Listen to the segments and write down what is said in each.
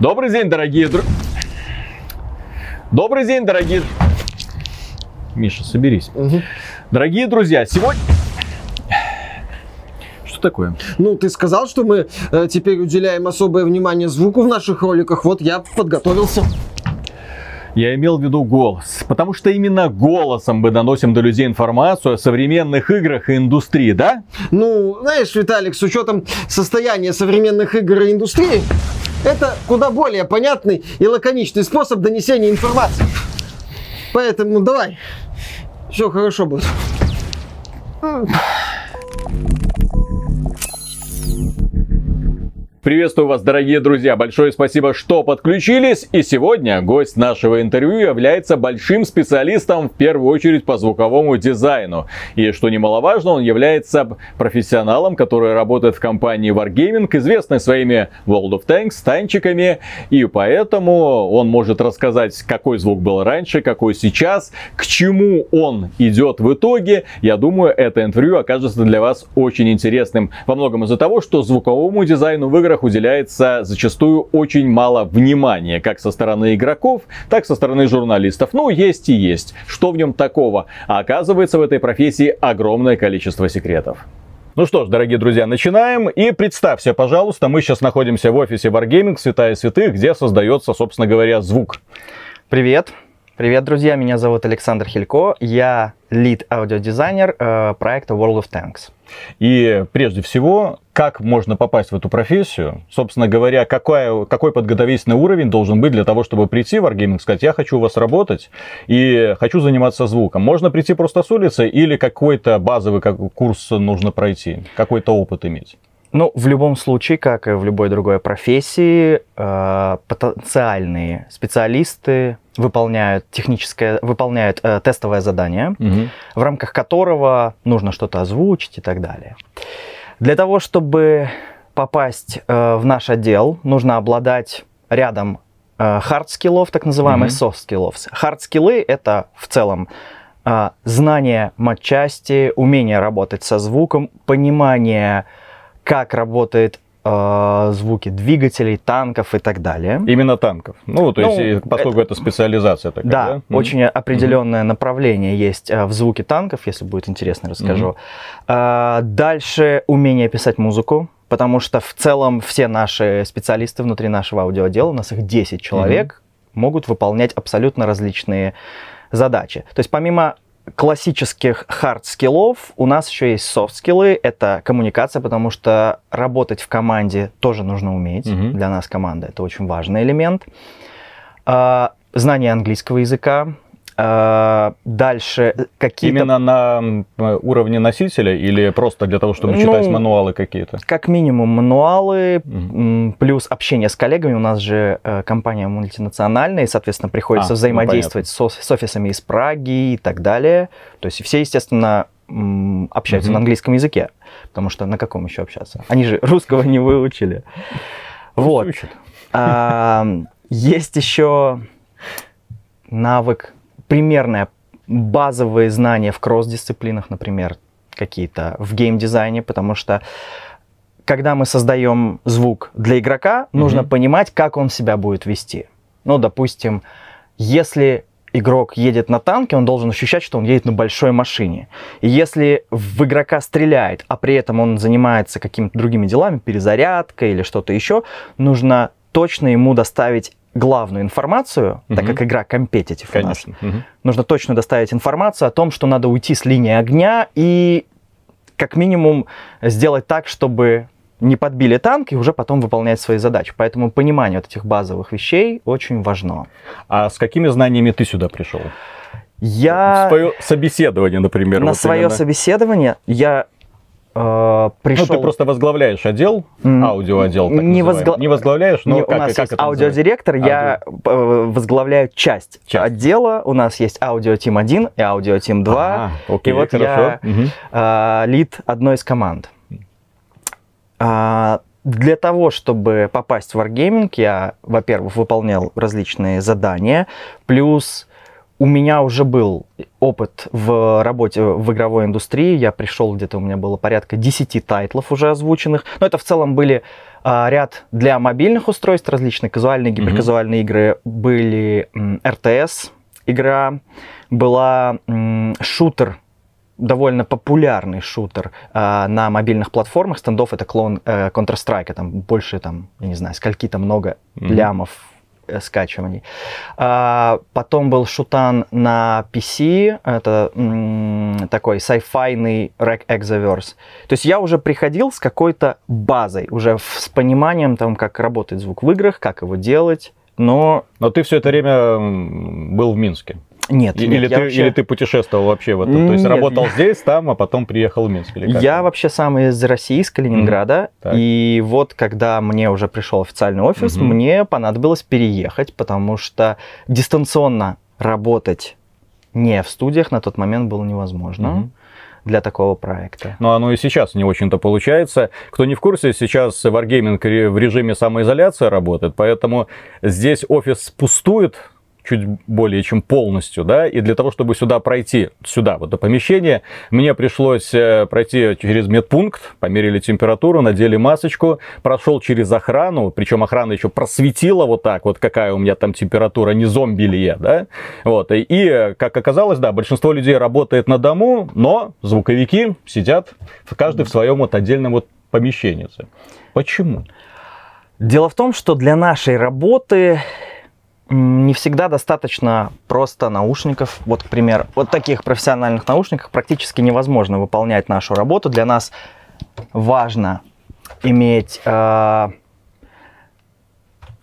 Добрый день, дорогие друзья. Добрый день, дорогие... Миша, соберись. Угу. Дорогие друзья, сегодня... Что такое? Ну, ты сказал, что мы э, теперь уделяем особое внимание звуку в наших роликах. Вот я подготовился. Я имел в виду голос, потому что именно голосом мы доносим до людей информацию о современных играх и индустрии, да? Ну, знаешь, Виталик, с учетом состояния современных игр и индустрии, это куда более понятный и лаконичный способ донесения информации. Поэтому давай, все хорошо будет. Приветствую вас, дорогие друзья! Большое спасибо, что подключились. И сегодня гость нашего интервью является большим специалистом в первую очередь по звуковому дизайну. И что немаловажно, он является профессионалом, который работает в компании Wargaming, известной своими World of Tanks, танчиками. И поэтому он может рассказать, какой звук был раньше, какой сейчас, к чему он идет в итоге. Я думаю, это интервью окажется для вас очень интересным. Во многом из-за того, что звуковому дизайну в играх играх уделяется зачастую очень мало внимания, как со стороны игроков, так со стороны журналистов. Ну, есть и есть. Что в нем такого? А оказывается, в этой профессии огромное количество секретов. Ну что ж, дорогие друзья, начинаем. И представься, пожалуйста, мы сейчас находимся в офисе Wargaming, святая святых, где создается, собственно говоря, звук. Привет. Привет, друзья, меня зовут Александр Хилько, я лид-аудиодизайнер э, проекта World of Tanks. И прежде всего, как можно попасть в эту профессию? Собственно говоря, какой, какой подготовительный уровень должен быть для того, чтобы прийти в Wargaming и сказать, я хочу у вас работать и хочу заниматься звуком. Можно прийти просто с улицы или какой-то базовый как, курс нужно пройти, какой-то опыт иметь? Ну, в любом случае, как и в любой другой профессии, э, потенциальные специалисты выполняют техническое, выполняют э, тестовое задание, угу. в рамках которого нужно что-то озвучить и так далее. Для того, чтобы попасть э, в наш отдел, нужно обладать рядом hard-скиллов, так называемых mm-hmm. soft-скиллов. Hard-скиллы — это в целом знание матчасти, умение работать со звуком, понимание, как работает э, звуки двигателей, танков и так далее. Именно танков. Ну, то ну, есть, поскольку это, это специализация такая. Да, да? очень mm-hmm. определенное mm-hmm. направление есть э, в звуке танков, если будет интересно, расскажу. Mm-hmm. Дальше умение писать музыку. Потому что в целом все наши специалисты внутри нашего аудиоотдела, у нас их 10 человек, mm-hmm. могут выполнять абсолютно различные задачи. То есть помимо классических хард-скиллов у нас еще есть софт-скиллы. Это коммуникация, потому что работать в команде тоже нужно уметь. Mm-hmm. Для нас команда это очень важный элемент. А, знание английского языка, дальше какие-то... Именно на уровне носителя или просто для того, чтобы ну, читать мануалы какие-то? Как минимум мануалы, угу. плюс общение с коллегами. У нас же э, компания мультинациональная, и, соответственно, приходится а, ну, взаимодействовать ну, с, с офисами из Праги и так далее. То есть все, естественно, общаются угу. на английском языке, потому что на каком еще общаться? Они же русского не выучили. Вот. Есть еще навык примерное базовые знания в кросс-дисциплинах, например, какие-то в геймдизайне, потому что когда мы создаем звук для игрока, mm-hmm. нужно понимать, как он себя будет вести. Ну, допустим, если игрок едет на танке, он должен ощущать, что он едет на большой машине. И если в игрока стреляет, а при этом он занимается какими-то другими делами, перезарядкой или что-то еще, нужно точно ему доставить главную информацию, угу. так как игра компетитив у нас, угу. нужно точно доставить информацию о том, что надо уйти с линии огня и как минимум сделать так, чтобы не подбили танк и уже потом выполнять свои задачи. Поэтому понимание вот этих базовых вещей очень важно. А с какими знаниями ты сюда пришел? Я... Свое собеседование, например. На вот свое именно. собеседование я э, пришел... Ну, ты просто возглавляешь отдел, mm. аудиоотдел, так не, возгла... не возглавляешь, но не, как, У нас как есть аудиодиректор, Аудио. я э, возглавляю часть, часть отдела, у нас есть аудио Тим 1 и аудио Тим 2, ага, окей, и вот хорошо. я угу. э, лид одной из команд. А, для того, чтобы попасть в Wargaming, я, во-первых, выполнял различные задания, плюс у меня уже был опыт в работе в игровой индустрии. Я пришел где-то, у меня было порядка 10 тайтлов уже озвученных. Но это в целом были А, ряд для мобильных устройств различные, казуальные, гиперказуальные mm-hmm. игры. Были м, RTS игра, была м, шутер, довольно популярный шутер а, на мобильных платформах. Стендов это клон э, Counter-Strike, там больше, там, я не знаю, скольки-то много mm-hmm. лямов Э, скачиваний. А, потом был шутан на PC, это м, такой sci-fi Exaverse. То есть я уже приходил с какой-то базой, уже с пониманием, там, как работает звук в играх, как его делать, но... Но ты все это время был в Минске? Нет, или, нет, ты, вообще... или ты путешествовал вообще в этом? То есть нет, работал нет. здесь, там, а потом приехал в Минск? Или как? Я вообще сам из России, из Калининграда. Mm-hmm. И вот когда мне уже пришел официальный офис, mm-hmm. мне понадобилось переехать, потому что дистанционно работать не в студиях на тот момент было невозможно. Mm-hmm для такого проекта. Ну, оно и сейчас не очень-то получается. Кто не в курсе, сейчас Wargaming в режиме самоизоляции работает, поэтому здесь офис пустует, чуть более чем полностью, да, и для того, чтобы сюда пройти, сюда, в это помещение, мне пришлось э, пройти через медпункт, померили температуру, надели масочку, прошел через охрану, причем охрана еще просветила вот так, вот какая у меня там температура, не зомби ли я, да, вот, и, как оказалось, да, большинство людей работает на дому, но звуковики сидят, каждый в своем вот отдельном вот помещении. Почему? Дело в том, что для нашей работы не всегда достаточно просто наушников. Вот, к примеру, вот таких профессиональных наушниках практически невозможно выполнять нашу работу. Для нас важно иметь э,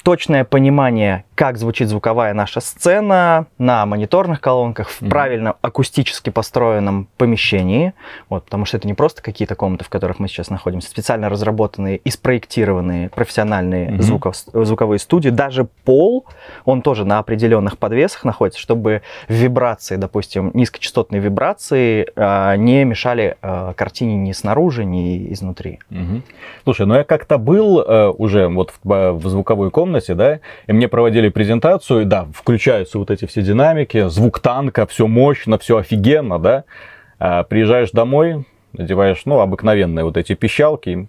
точное понимание, как звучит звуковая наша сцена на мониторных колонках в mm-hmm. правильно акустически построенном помещении, вот, потому что это не просто какие-то комнаты, в которых мы сейчас находимся, специально разработанные и спроектированные профессиональные mm-hmm. звуков, звуковые студии. Даже пол, он тоже на определенных подвесах находится, чтобы вибрации, допустим, низкочастотные вибрации э, не мешали э, картине ни снаружи, ни изнутри. Mm-hmm. Слушай, ну я как-то был э, уже вот в, в звуковой комнате, комнате, да, и мне проводили презентацию, да, включаются вот эти все динамики, звук танка, все мощно, все офигенно, да. А приезжаешь домой, надеваешь, ну, обыкновенные вот эти пищалки,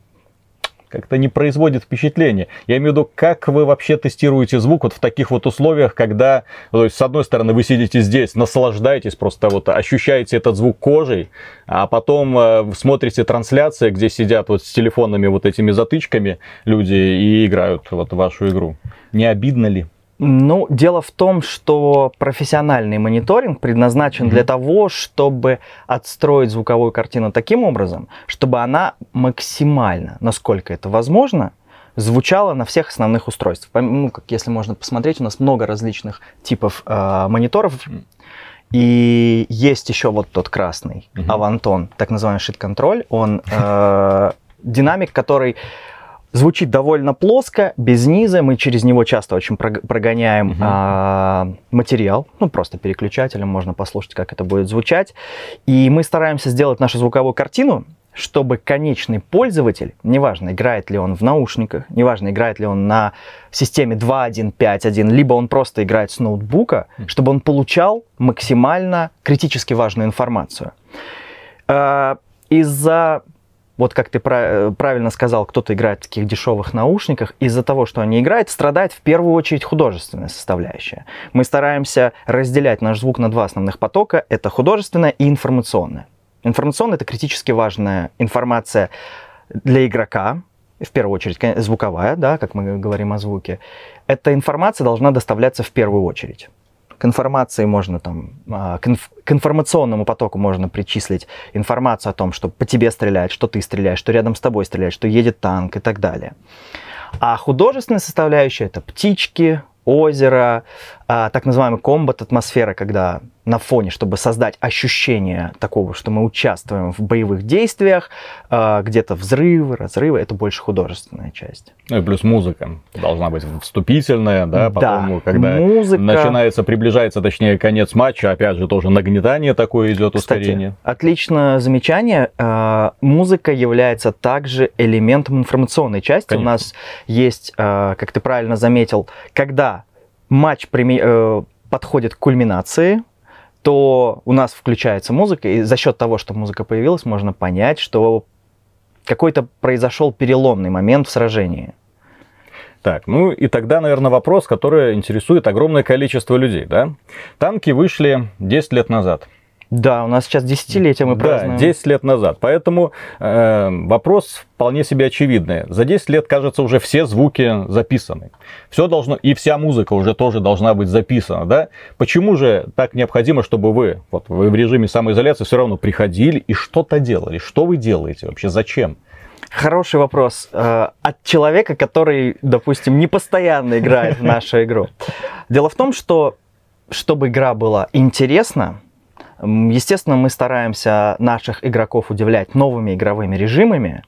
как-то не производит впечатление. Я имею в виду, как вы вообще тестируете звук вот в таких вот условиях, когда, то есть, с одной стороны, вы сидите здесь, наслаждаетесь, просто вот ощущаете этот звук кожей, а потом э, смотрите трансляции, где сидят вот с телефонами вот этими затычками люди и играют вот вашу игру. Не обидно ли? Ну, дело в том, что профессиональный мониторинг предназначен mm-hmm. для того, чтобы отстроить звуковую картину таким образом, чтобы она максимально, насколько это возможно, звучала на всех основных устройствах. Ну, как если можно посмотреть, у нас много различных типов э, мониторов. И есть еще вот тот красный, mm-hmm. Авантон, так называемый шит-контроль. Он э, динамик, который звучит довольно плоско, без низа. Мы через него часто очень прогоняем угу. а, материал, ну просто переключателем можно послушать, как это будет звучать. И мы стараемся сделать нашу звуковую картину, чтобы конечный пользователь, неважно, играет ли он в наушниках, неважно, играет ли он на системе 2.1.5.1, либо он просто играет с ноутбука, чтобы он получал максимально критически важную информацию. А, из-за вот как ты э, правильно сказал, кто-то играет в таких дешевых наушниках, из-за того, что они играют, страдает в первую очередь художественная составляющая. Мы стараемся разделять наш звук на два основных потока. Это художественная и информационная. Информационная — это критически важная информация для игрока, в первую очередь звуковая, да, как мы говорим о звуке. Эта информация должна доставляться в первую очередь. К информации можно там, а, к, инф, к информационному потоку можно причислить информацию о том, что по тебе стреляют, что ты стреляешь, что рядом с тобой стреляют, что едет танк и так далее. А художественная составляющая это птички, озеро, а, так называемый комбат атмосфера, когда на фоне, чтобы создать ощущение такого, что мы участвуем в боевых действиях, а, где-то взрывы, разрывы, это больше художественная часть. Ну и плюс музыка должна быть вступительная, да, потом, да, когда музыка... начинается, приближается, точнее, конец матча, опять же, тоже нагнетание такое идет, ускорение. Кстати, отличное замечание. А, музыка является также элементом информационной части. Конечно. У нас есть, как ты правильно заметил, когда матч э, подходит к кульминации, то у нас включается музыка, и за счет того, что музыка появилась, можно понять, что какой-то произошел переломный момент в сражении. Так, ну и тогда, наверное, вопрос, который интересует огромное количество людей, да? Танки вышли 10 лет назад. Да, у нас сейчас десятилетие мы празднуем. Да, 10 лет назад. Поэтому э, вопрос вполне себе очевидный. За 10 лет, кажется, уже все звуки записаны. Все должно, и вся музыка уже тоже должна быть записана, да? Почему же так необходимо, чтобы вы, вот вы в режиме самоизоляции все равно приходили и что-то делали? Что вы делаете вообще? Зачем? Хороший вопрос э, от человека, который, допустим, не постоянно играет в нашу игру. Дело в том, что чтобы игра была интересна, Естественно, мы стараемся наших игроков удивлять новыми игровыми режимами.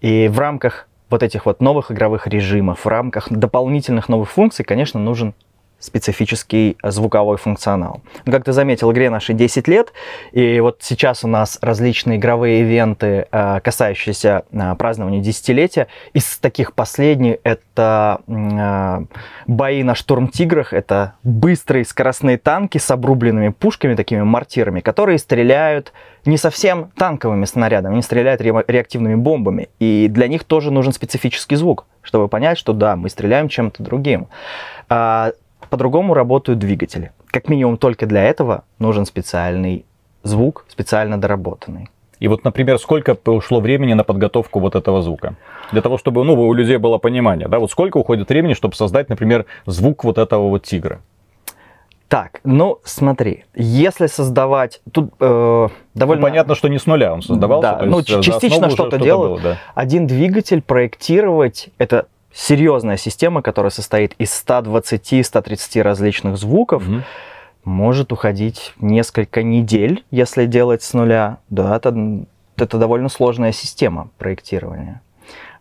И в рамках вот этих вот новых игровых режимов, в рамках дополнительных новых функций, конечно, нужен специфический звуковой функционал. Ну, как ты заметил, игре нашей 10 лет, и вот сейчас у нас различные игровые ивенты, э, касающиеся э, празднования десятилетия. Из таких последних это э, бои на штурм-тиграх, это быстрые скоростные танки с обрубленными пушками, такими мортирами, которые стреляют не совсем танковыми снарядами, они стреляют реактивными бомбами, и для них тоже нужен специфический звук, чтобы понять, что да, мы стреляем чем-то другим. А, по-другому работают двигатели. Как минимум только для этого нужен специальный звук, специально доработанный. И вот, например, сколько ушло времени на подготовку вот этого звука? Для того, чтобы ну, у людей было понимание, да, вот сколько уходит времени, чтобы создать, например, звук вот этого вот тигра? Так, ну смотри, если создавать, тут э, довольно... Ну, понятно, что не с нуля он создавался. Да, ну частично что-то что делал. Было, да. Один двигатель проектировать, это серьезная система, которая состоит из 120-130 различных звуков, угу. может уходить несколько недель, если делать с нуля. Да, это, это довольно сложная система проектирования.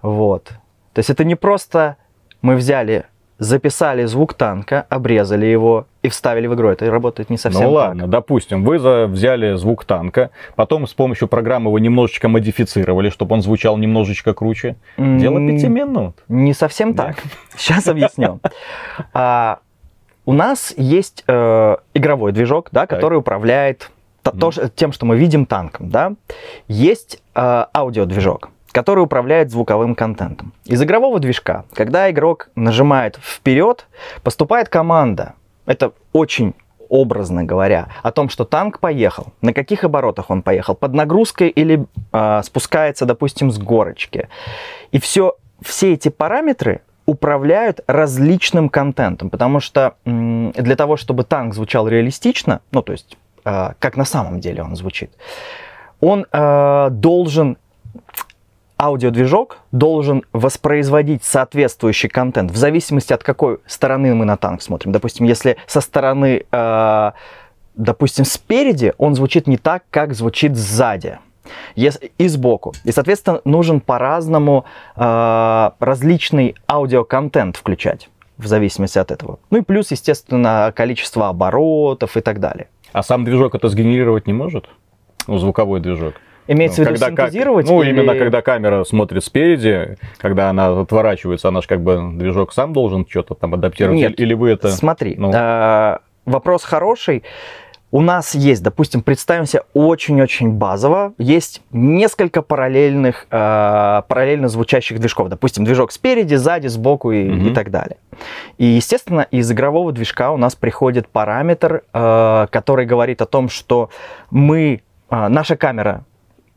Вот. То есть это не просто мы взяли записали звук танка, обрезали его и вставили в игру. Это работает не совсем Ну ладно, так. допустим, вы взяли звук танка, потом с помощью программы его немножечко модифицировали, чтобы он звучал немножечко круче. Дело пяти минут. Не совсем так. Сейчас объясню. А, у нас есть э, игровой движок, да, который управляет тем, что мы видим танком. Да? Есть э, аудиодвижок который управляет звуковым контентом. Из игрового движка, когда игрок нажимает вперед, поступает команда. Это очень образно говоря, о том, что танк поехал, на каких оборотах он поехал, под нагрузкой или э, спускается, допустим, с горочки. И все, все эти параметры управляют различным контентом, потому что для того, чтобы танк звучал реалистично, ну то есть э, как на самом деле он звучит, он э, должен аудиодвижок должен воспроизводить соответствующий контент в зависимости от какой стороны мы на танк смотрим. Допустим, если со стороны, э, допустим, спереди, он звучит не так, как звучит сзади и сбоку. И, соответственно, нужен по-разному э, различный аудиоконтент включать в зависимости от этого. Ну и плюс, естественно, количество оборотов и так далее. А сам движок это сгенерировать не может? Ну, звуковой движок. Имеется ну, в виду когда синтезировать? Как, ну, или... именно когда камера смотрит спереди, когда она отворачивается, она же как бы движок сам должен что-то там адаптировать. Нет, или вы это... Смотри, ну... э, вопрос хороший. У нас есть, допустим, представим себе очень-очень базово, есть несколько параллельных, э, параллельно звучащих движков. Допустим, движок спереди, сзади, сбоку и, mm-hmm. и так далее. И, естественно, из игрового движка у нас приходит параметр, э, который говорит о том, что мы, э, наша камера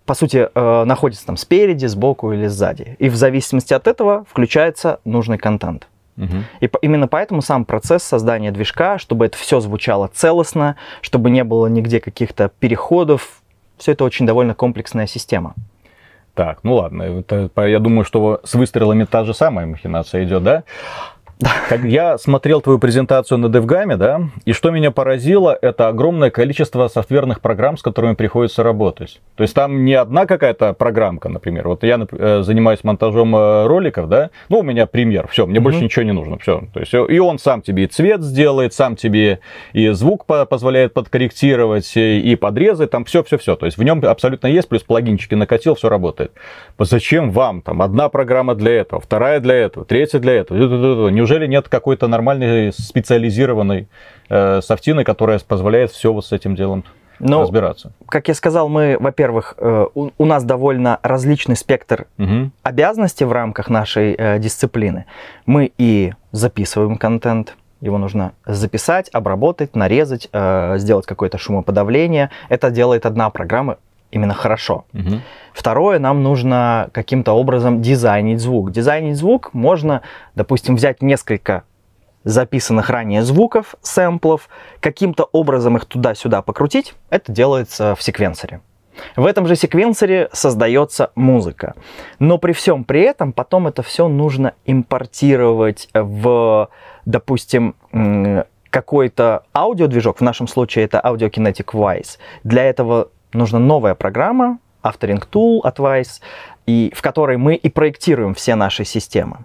по сути, э, находится там спереди, сбоку или сзади. И в зависимости от этого включается нужный контент. Угу. И по, именно поэтому сам процесс создания движка, чтобы это все звучало целостно, чтобы не было нигде каких-то переходов, все это очень довольно комплексная система. Так, ну ладно, это, я думаю, что с выстрелами та же самая махинация идет, да? Как я смотрел твою презентацию на DevGAM, да, и что меня поразило, это огромное количество софтверных программ, с которыми приходится работать. То есть там не одна какая-то программка, например. Вот я э, занимаюсь монтажом э, роликов, да, ну, у меня пример, все, мне mm-hmm. больше ничего не нужно, все. То есть и он сам тебе и цвет сделает, сам тебе и звук позволяет подкорректировать, и подрезать, там все-все-все. То есть в нем абсолютно есть, плюс плагинчики накатил, все работает. Зачем вам там одна программа для этого, вторая для этого, третья для этого? Неужели нет какой-то нормальной специализированной э, софтины, которая позволяет все вот с этим делом Ну, разбираться. Как я сказал, мы, во-первых, э, у, у нас довольно различный спектр Мгм. обязанностей в рамках нашей э, дисциплины. Мы и записываем контент, его нужно записать, обработать, нарезать, э, сделать какое-то шумоподавление. Это делает одна программа именно хорошо. Мгм. Второе, нам нужно каким-то образом дизайнить звук. Дизайнить звук можно, допустим, взять несколько записанных ранее звуков, сэмплов, каким-то образом их туда-сюда покрутить. Это делается в секвенсоре. В этом же секвенсоре создается музыка. Но при всем при этом потом это все нужно импортировать в, допустим, какой-то аудиодвижок, в нашем случае это Audio Kinetic Wise. Для этого нужна новая программа, Authoring Tool от Wise, и в которой мы и проектируем все наши системы.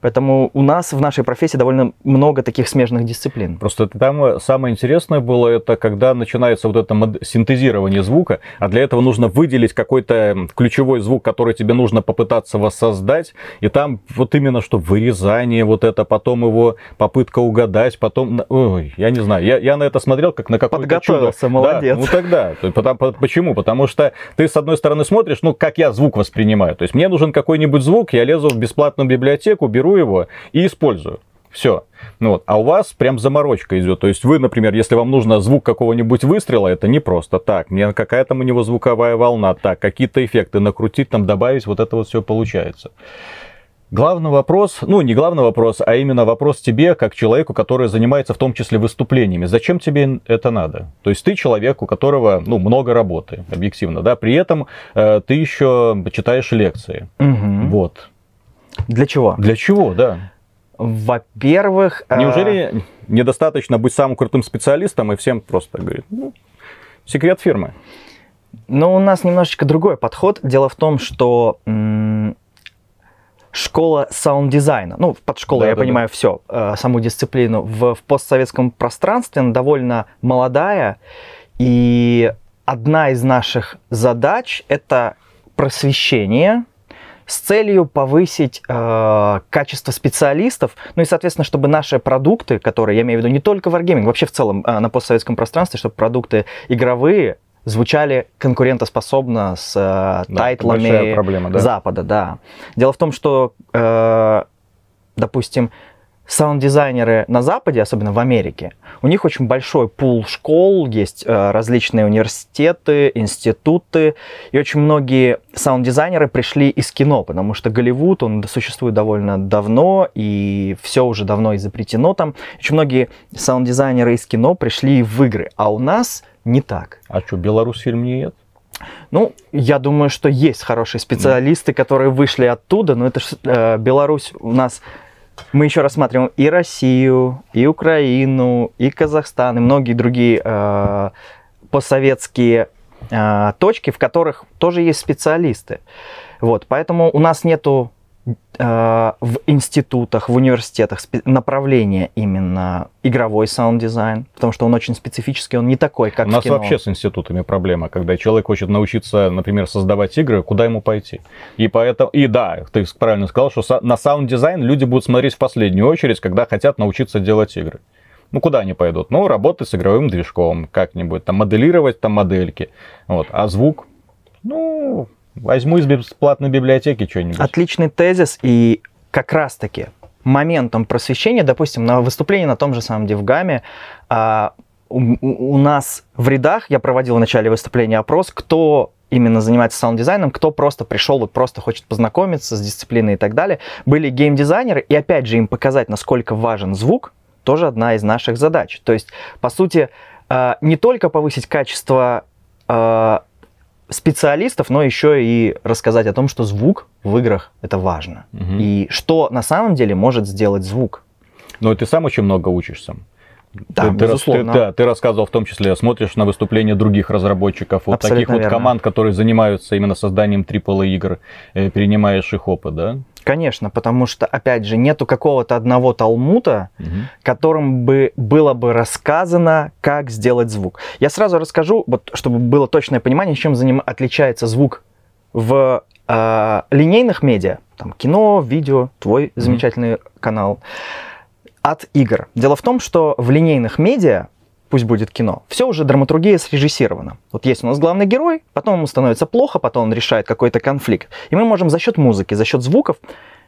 Поэтому у нас в нашей профессии довольно много таких смежных дисциплин. Просто там самое интересное было, это когда начинается вот это синтезирование звука, а для этого нужно выделить какой-то ключевой звук, который тебе нужно попытаться воссоздать, и там вот именно что вырезание вот это, потом его попытка угадать, потом, ой, я не знаю, я, я на это смотрел как на какое-то Подготовился, чудо. молодец. Да, ну тогда, потому- по- почему? Потому что ты с одной стороны смотришь, ну как я звук воспринимаю, то есть мне нужен какой-нибудь звук, я лезу в бесплатную библиотеку, беру его и использую. Все. Ну вот. А у вас прям заморочка идет. То есть вы, например, если вам нужно звук какого-нибудь выстрела, это не просто так. Мне какая там у него звуковая волна, так, какие-то эффекты накрутить, там добавить, вот это вот все получается. Главный вопрос, ну не главный вопрос, а именно вопрос тебе, как человеку, который занимается в том числе выступлениями. Зачем тебе это надо? То есть ты человек, у которого ну, много работы, объективно, да, при этом э, ты еще читаешь лекции. Мгм. Вот. Для чего? Для чего, да? Во-первых... э, Неужели недостаточно быть самым крутым специалистом и всем просто говорит, ну, секрет фирмы? Но у нас немножечко другой подход. Дело в том, что м, школа саунд-дизайна, ну, под школой я Да-да-да. понимаю все, саму дисциплину, в, в постсоветском пространстве она довольно молодая, и одна из наших задач это просвещение с целью повысить э, качество специалистов, ну и, соответственно, чтобы наши продукты, которые, я имею в виду не только Wargaming, вообще в целом э, на постсоветском пространстве, чтобы продукты игровые звучали конкурентоспособно с э, Да, тайтлами проблема, да. Запада, да. Дело в том, что, э, допустим, саунд-дизайнеры на Западе, особенно в Америке, у них очень большой пул школ, есть э, различные университеты, институты, и очень многие саунд-дизайнеры пришли из кино, потому что Голливуд, он существует довольно давно, и все уже давно изобретено там. Очень многие саунд-дизайнеры из кино пришли в игры, а у нас не так. А что, Беларусь фильм нет? Ну, я думаю, что есть хорошие специалисты, которые вышли оттуда, но это ж, э, Беларусь у нас... Мы еще рассматриваем и Россию, и Украину, и Казахстан, и многие другие э, постсоветские э, точки, в которых тоже есть специалисты. Вот, поэтому у нас нету в институтах, в университетах направления именно игровой саунд-дизайн, потому что он очень специфический, он не такой, как У нас кино. вообще с институтами проблема, когда человек хочет научиться, например, создавать игры, куда ему пойти? И поэтому, и да, ты правильно сказал, что на саунд-дизайн люди будут смотреть в последнюю очередь, когда хотят научиться делать игры. Ну, куда они пойдут? Ну, работать с игровым движком как-нибудь, там, моделировать там модельки. Вот. А звук? Ну, возьму из бесплатной библиотеки что-нибудь. Отличный тезис, и как раз-таки моментом просвещения, допустим, на выступлении на том же самом DevGAMM е, а, у, у- нас в рядах, я проводил в начале выступления опрос, кто именно занимается саунд-дизайном, кто просто пришел, вот просто хочет познакомиться с дисциплиной и так далее. Были гейм-дизайнеры, и опять же им показать, насколько важен звук, тоже одна из наших задач. То есть, по сути, а, не только повысить качество а, специалистов, но еще и рассказать о том, что звук в играх это важно. Мгм. И что на самом деле может сделать звук. Но ты сам очень много учишься. Да, ты, безусловно. ты- да, ты рассказывал в том числе, смотришь на выступления других разработчиков, вот Абсолютно таких вот верно. команд, которые занимаются именно созданием AAA игр, э, перенимаешь их опыт, да? Конечно, потому что, опять же, нету какого-то одного талмута, Мгм. которым бы было бы рассказано, как сделать звук. Я сразу расскажу, вот, чтобы было точное понимание, чем заним- отличается звук в э, линейных медиа, там, кино, видео, твой замечательный канал, от игр. Дело в том, что в линейных медиа пусть будет кино. Все уже драматургия срежиссирована. Вот есть у нас главный герой, потом ему становится плохо, потом он решает какой-то конфликт. И мы можем за счет музыки, за счет звуков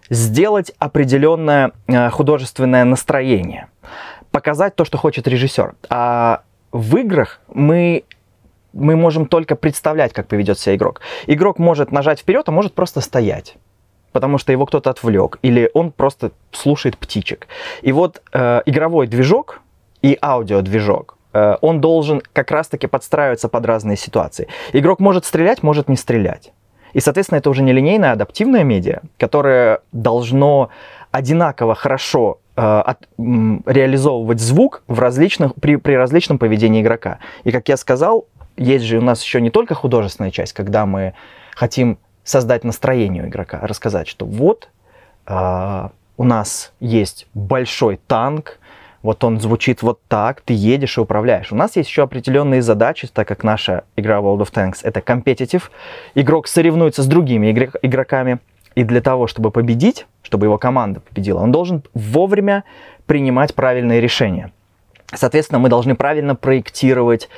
сделать определенное э, художественное настроение, показать то, что хочет режиссер. А в играх мы мы можем только представлять, как поведет себя игрок. Игрок может нажать вперед, а может просто стоять потому что его кто-то отвлек, или он просто слушает птичек. И вот э, игровой движок и аудиодвижок, э, он должен как раз-таки подстраиваться под разные ситуации. Игрок может стрелять, может не стрелять. И, соответственно, это уже не линейное, а адаптивное медиа, которое должно одинаково хорошо э, от, м, реализовывать звук в различных, при, при различном поведении игрока. И, как я сказал, есть же у нас еще не только художественная часть, когда мы хотим создать настроение у игрока, рассказать, что вот э, у нас есть большой танк, вот он звучит вот так, ты едешь и управляешь. У нас есть еще определенные задачи, так как наша игра World of Tanks это competitive. Игрок соревнуется с другими игроками, и для того, чтобы победить, чтобы его команда победила, он должен вовремя принимать правильные решения. Соответственно, мы должны правильно проектировать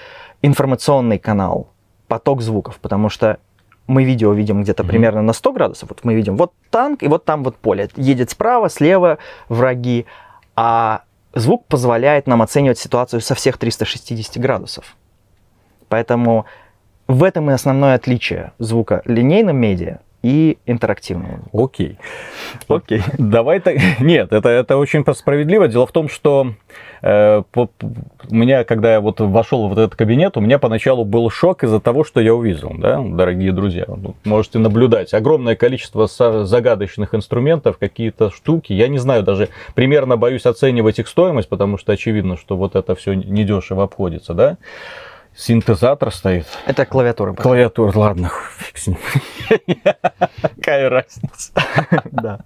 информационный канал, поток звуков, потому что мы видео видим где-то mm-hmm. примерно на 100 градусов. Вот мы видим вот танк, и вот там вот поле. Едет справа, слева враги, а звук позволяет нам оценивать ситуацию со всех 360 градусов. Поэтому в этом и основное отличие звука линейном медиа и интерактивного. Окей. Окей. Давай так. Нет, это, это очень справедливо. Дело в том, что э, по, у меня, когда я вот вошел в этот кабинет, у меня поначалу был шок из-за того, что я увидел, да, дорогие друзья. Можете наблюдать. Огромное количество загадочных инструментов, какие-то штуки. Я не знаю, даже примерно боюсь оценивать их стоимость, потому что очевидно, что вот это все недешево обходится, да. Синтезатор стоит. Это клавиатура. Клавиатура, ладно, с ним. Какая разница. Да.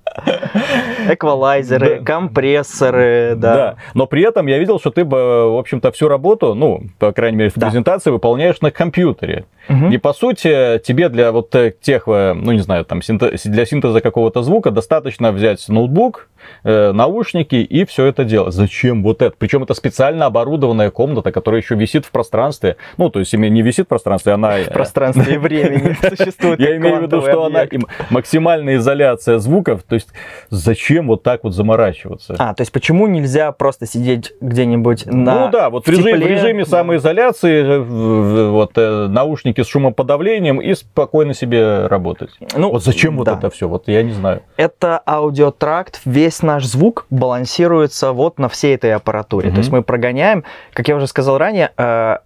Эквалайзеры, компрессоры, да. Да, но при этом я видел, что ты, в общем-то, всю работу, ну, по крайней мере, в презентации выполняешь на компьютере. И по сути, тебе для вот тех, ну не знаю, там для синтеза какого-то звука достаточно взять ноутбук, э, наушники и все это делать. Зачем вот это? Причем это специально оборудованная комната, которая еще висит в пространстве. Ну, то есть не висит в пространстве, она... В пространстве и времени существует. Я имею в виду, что она максимальная изоляция звуков. То есть зачем вот так вот заморачиваться? А, то есть почему нельзя просто сидеть где-нибудь на Ну да, вот в режиме самоизоляции вот э, наушники с шумоподавлением и спокойно себе работать. Ну, вот зачем вот это все? Вот я не знаю. Это аудиотракт, весь наш звук балансируется вот на всей этой аппаратуре. Угу. То есть мы прогоняем, как я уже сказал ранее, э,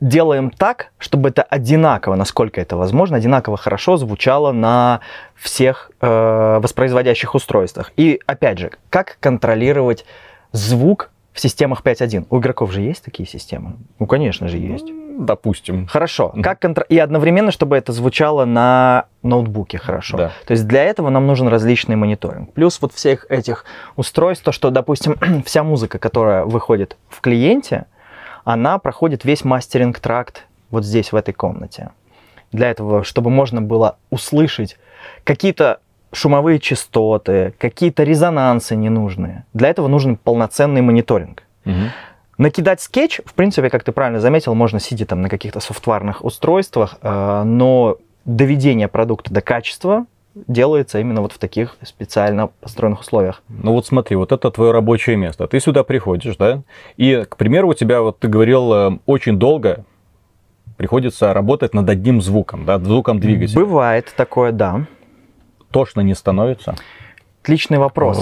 делаем так, чтобы это одинаково, насколько это возможно, одинаково хорошо звучало на всех э, воспроизводящих устройствах. И опять же, как контролировать звук в системах 5.1? У игроков же есть такие системы? Ну, конечно же, есть допустим. Хорошо. Как контр... И одновременно, чтобы это звучало на ноутбуке хорошо. Да. То есть для этого нам нужен различный мониторинг. Плюс вот всех этих устройств, то, что, допустим, вся музыка, которая выходит в клиенте, она проходит весь мастеринг-тракт вот здесь, в этой комнате. Для этого, чтобы можно было услышать какие-то шумовые частоты, какие-то резонансы ненужные. Для этого нужен полноценный мониторинг. Угу. Накидать скетч, в принципе, как ты правильно заметил, можно сидя там на каких-то софтварных устройствах, э, но доведение продукта до качества делается именно вот в таких специально построенных условиях. Ну вот смотри, вот это твое рабочее место. Ты сюда приходишь, да? И, к примеру, у тебя, вот ты говорил, э, очень долго приходится работать над одним звуком, да, звуком двигателя. Бывает такое, да. Тошно не становится? Отличный вопрос.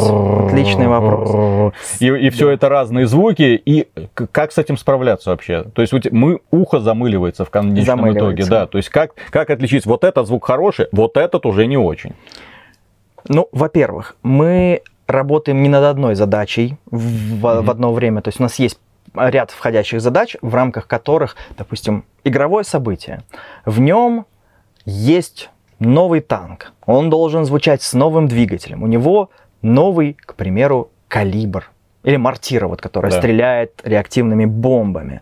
Отличный вопрос. И, и все это разные звуки. И как с этим справляться вообще? То есть мы, ухо замыливается в конечном замыливается. итоге. Да. То есть как, как отличить вот этот звук хороший, вот этот уже не очень? Ну, во-первых, мы работаем не над одной задачей в, mm-hmm. в одно время. То есть у нас есть ряд входящих задач, в рамках которых, допустим, игровое событие. В нем есть новый танк. Он должен звучать с новым двигателем. У него новый, к примеру, калибр. Или мортира, вот, которая да. стреляет реактивными бомбами.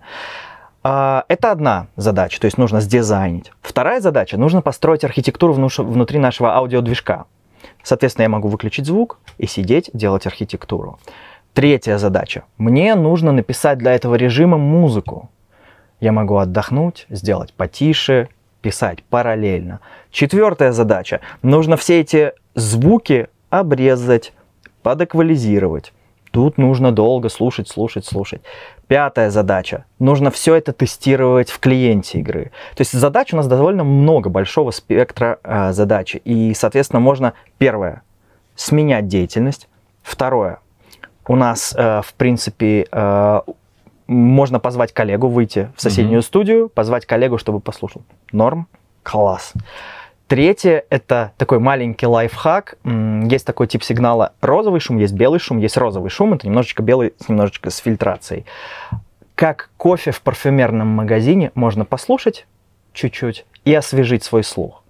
А, это одна задача, то есть нужно сдизайнить. Вторая задача, нужно построить архитектуру внутри нашего аудиодвижка. Соответственно, я могу выключить звук и сидеть, делать архитектуру. Третья задача. Мне нужно написать для этого режима музыку. Я могу отдохнуть, сделать потише, писать параллельно. Четвертая задача. Нужно все эти звуки обрезать, подэквализировать. Тут нужно долго слушать, слушать, слушать. Пятая задача. Нужно все это тестировать в клиенте игры. То есть задач у нас довольно много, большого спектра э, задач. И, соответственно, можно, первое, сменять деятельность. Второе, у нас, э, в принципе, э, можно позвать коллегу выйти в соседнюю mm-hmm. студию, позвать коллегу, чтобы послушал. Норм? Класс. Третье – это такой маленький лайфхак. Есть такой тип сигнала розовый шум, есть белый шум, есть розовый шум. Это немножечко белый, немножечко с фильтрацией. Как кофе в парфюмерном магазине можно послушать чуть-чуть и освежить свой слух.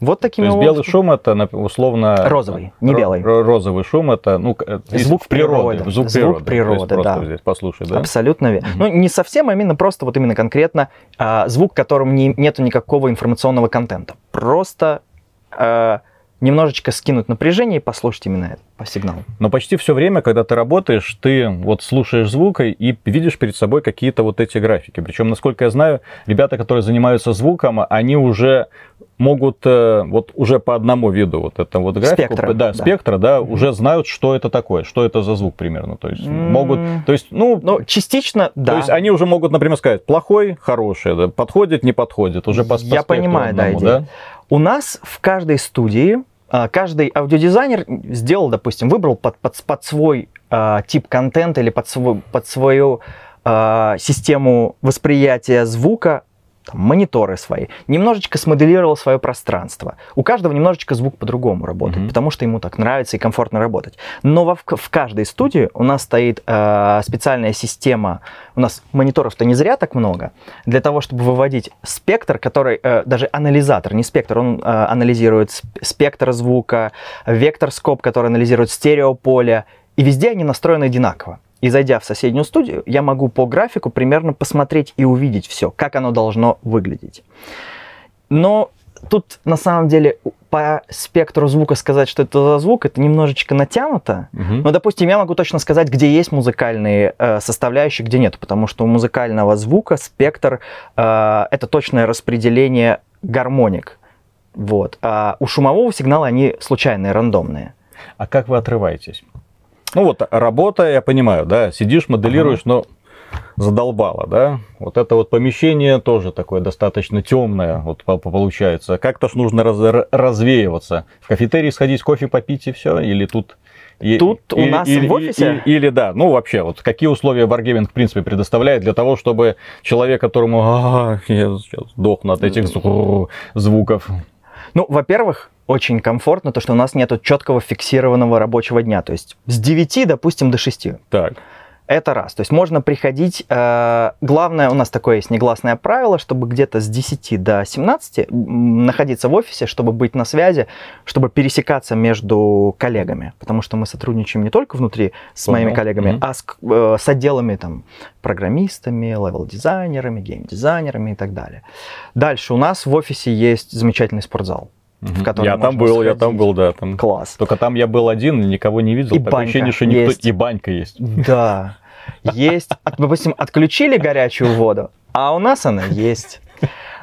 Вот такими То есть белый шум это условно... Розовый, не белый. Розовый шум это ну, звук природы. природы. Звук, звук природы, природы да. здесь послушай, да? Абсолютно верно. Угу. Ну, не совсем, а именно просто вот именно конкретно а, звук, в котором не, нету никакого информационного контента. Просто а, немножечко скинуть напряжение и послушать именно это по сигналу. Но почти все время, когда ты работаешь, ты вот слушаешь звук и видишь перед собой какие-то вот эти графики. Причем, насколько я знаю, ребята, которые занимаются звуком, они уже могут э, вот уже по одному виду вот это вот графику, спектра, да, да. спектра, да, mm-hmm. уже знают, что это такое, что это за звук примерно, то есть mm-hmm. могут, то есть, ну, ну, частично, да. То есть они уже могут, например, сказать, плохой, хороший, да, подходит, не подходит, уже по, по Я понимаю, одному, да, да. У нас в каждой студии а, каждый аудиодизайнер сделал, допустим, выбрал под, под, под свой э, тип контента или под, свой, под свою э, систему восприятия звука там, мониторы свои, немножечко смоделировал свое пространство. У каждого немножечко звук по-другому работает, mm-hmm. потому что ему так нравится и комфортно работать. Но во, в каждой студии у нас стоит э, специальная система, у нас мониторов-то не зря так много, для того, чтобы выводить спектр, который, э, даже анализатор, не спектр, он э, анализирует спектр звука, вектор скоп, который анализирует стереополе, и везде они настроены одинаково. И зайдя в соседнюю студию, я могу по графику примерно посмотреть и увидеть все, как оно должно выглядеть. Но тут на самом деле по спектру звука сказать, что это за звук, это немножечко натянуто. Угу. Но, допустим, я могу точно сказать, где есть музыкальные э, составляющие, где нет, потому что у музыкального звука спектр э, это точное распределение гармоник. Вот. А у шумового сигнала они случайные, рандомные. А как вы отрываетесь? Ну вот работа, я понимаю, да, сидишь, моделируешь, ага. но задолбало, да. Вот это вот помещение тоже такое достаточно темное, вот получается. Как-то ж нужно раз, развеиваться. В кафетерий сходить, кофе попить и все, или тут Тут и, у нас или, в офисе? Или, или да, ну вообще, вот какие условия Wargaming в принципе предоставляет для того, чтобы человек, которому а, я сейчас сдохну от этих звуков. Ну, во-первых, очень комфортно, то, что у нас нет четкого фиксированного рабочего дня. То есть с 9, допустим, до 6. Так. Это раз. То есть можно приходить... Э, главное, у нас такое есть негласное правило, чтобы где-то с 10 до 17 находиться в офисе, чтобы быть на связи, чтобы пересекаться между коллегами. Потому что мы сотрудничаем не только внутри с Понял. моими коллегами, mm-hmm. а с, э, с отделами там, программистами, левел-дизайнерами, гейм-дизайнерами и так далее. Дальше у нас в офисе есть замечательный спортзал в котором Я там был, сходить. я там был, да. Там. Класс. Только там я был один, никого не видел. И Такое банька ощущение, что никто... Есть. И банька есть. Да. Есть. Допустим, отключили горячую воду, а у нас она есть.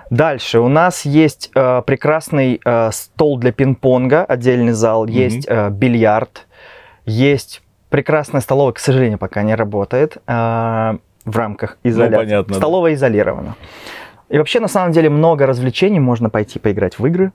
Дальше у нас есть э, прекрасный э, стол для пинг-понга, отдельный зал, mm-hmm. есть э, бильярд, есть прекрасная столовая, к сожалению, пока не работает э, в рамках изоляции. Ну, понятно. Столовая да. изолирована. И вообще, на самом деле, много развлечений. Можно пойти поиграть в игры,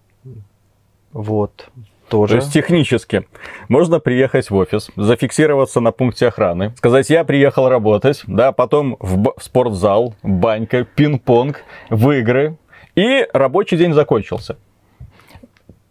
вот. Тоже. То есть технически можно приехать в офис, зафиксироваться на пункте охраны, сказать, я приехал работать, да, потом в, в спортзал, банька, пинг-понг, в игры, и рабочий день закончился.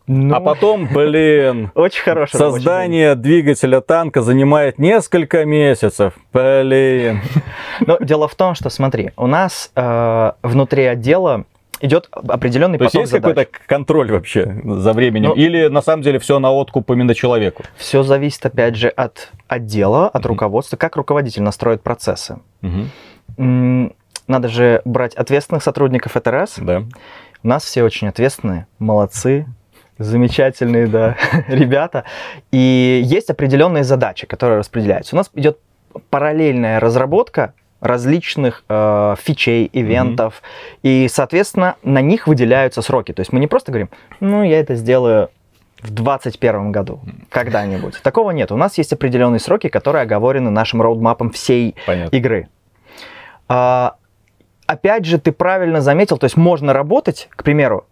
Ну, а потом, блин, очень хорошее создание двигателя танка занимает несколько месяцев. Блин. Но дело в том, что смотри, у нас э, внутри отдела идет определенный То поток есть есть какой-то контроль вообще за временем? Ну, Или на самом деле все на откуп именно человеку? Все зависит, опять же, от отдела, от uh-huh. руководства, как руководитель настроит процессы. Uh-huh. Надо же брать ответственных сотрудников ФТРС. Да. У нас все очень ответственные, молодцы, замечательные, да, ребята. И есть определенные задачи, которые распределяются. У нас идет параллельная разработка различных э, фичей, ивентов, mm-hmm. и, соответственно, на них выделяются сроки. То есть мы не просто говорим, ну, я это сделаю в 2021 году, когда-нибудь. Такого нет. У нас есть определенные сроки, которые оговорены нашим роудмапом всей Понятно. игры. А, опять же, ты правильно заметил, то есть можно работать, к примеру,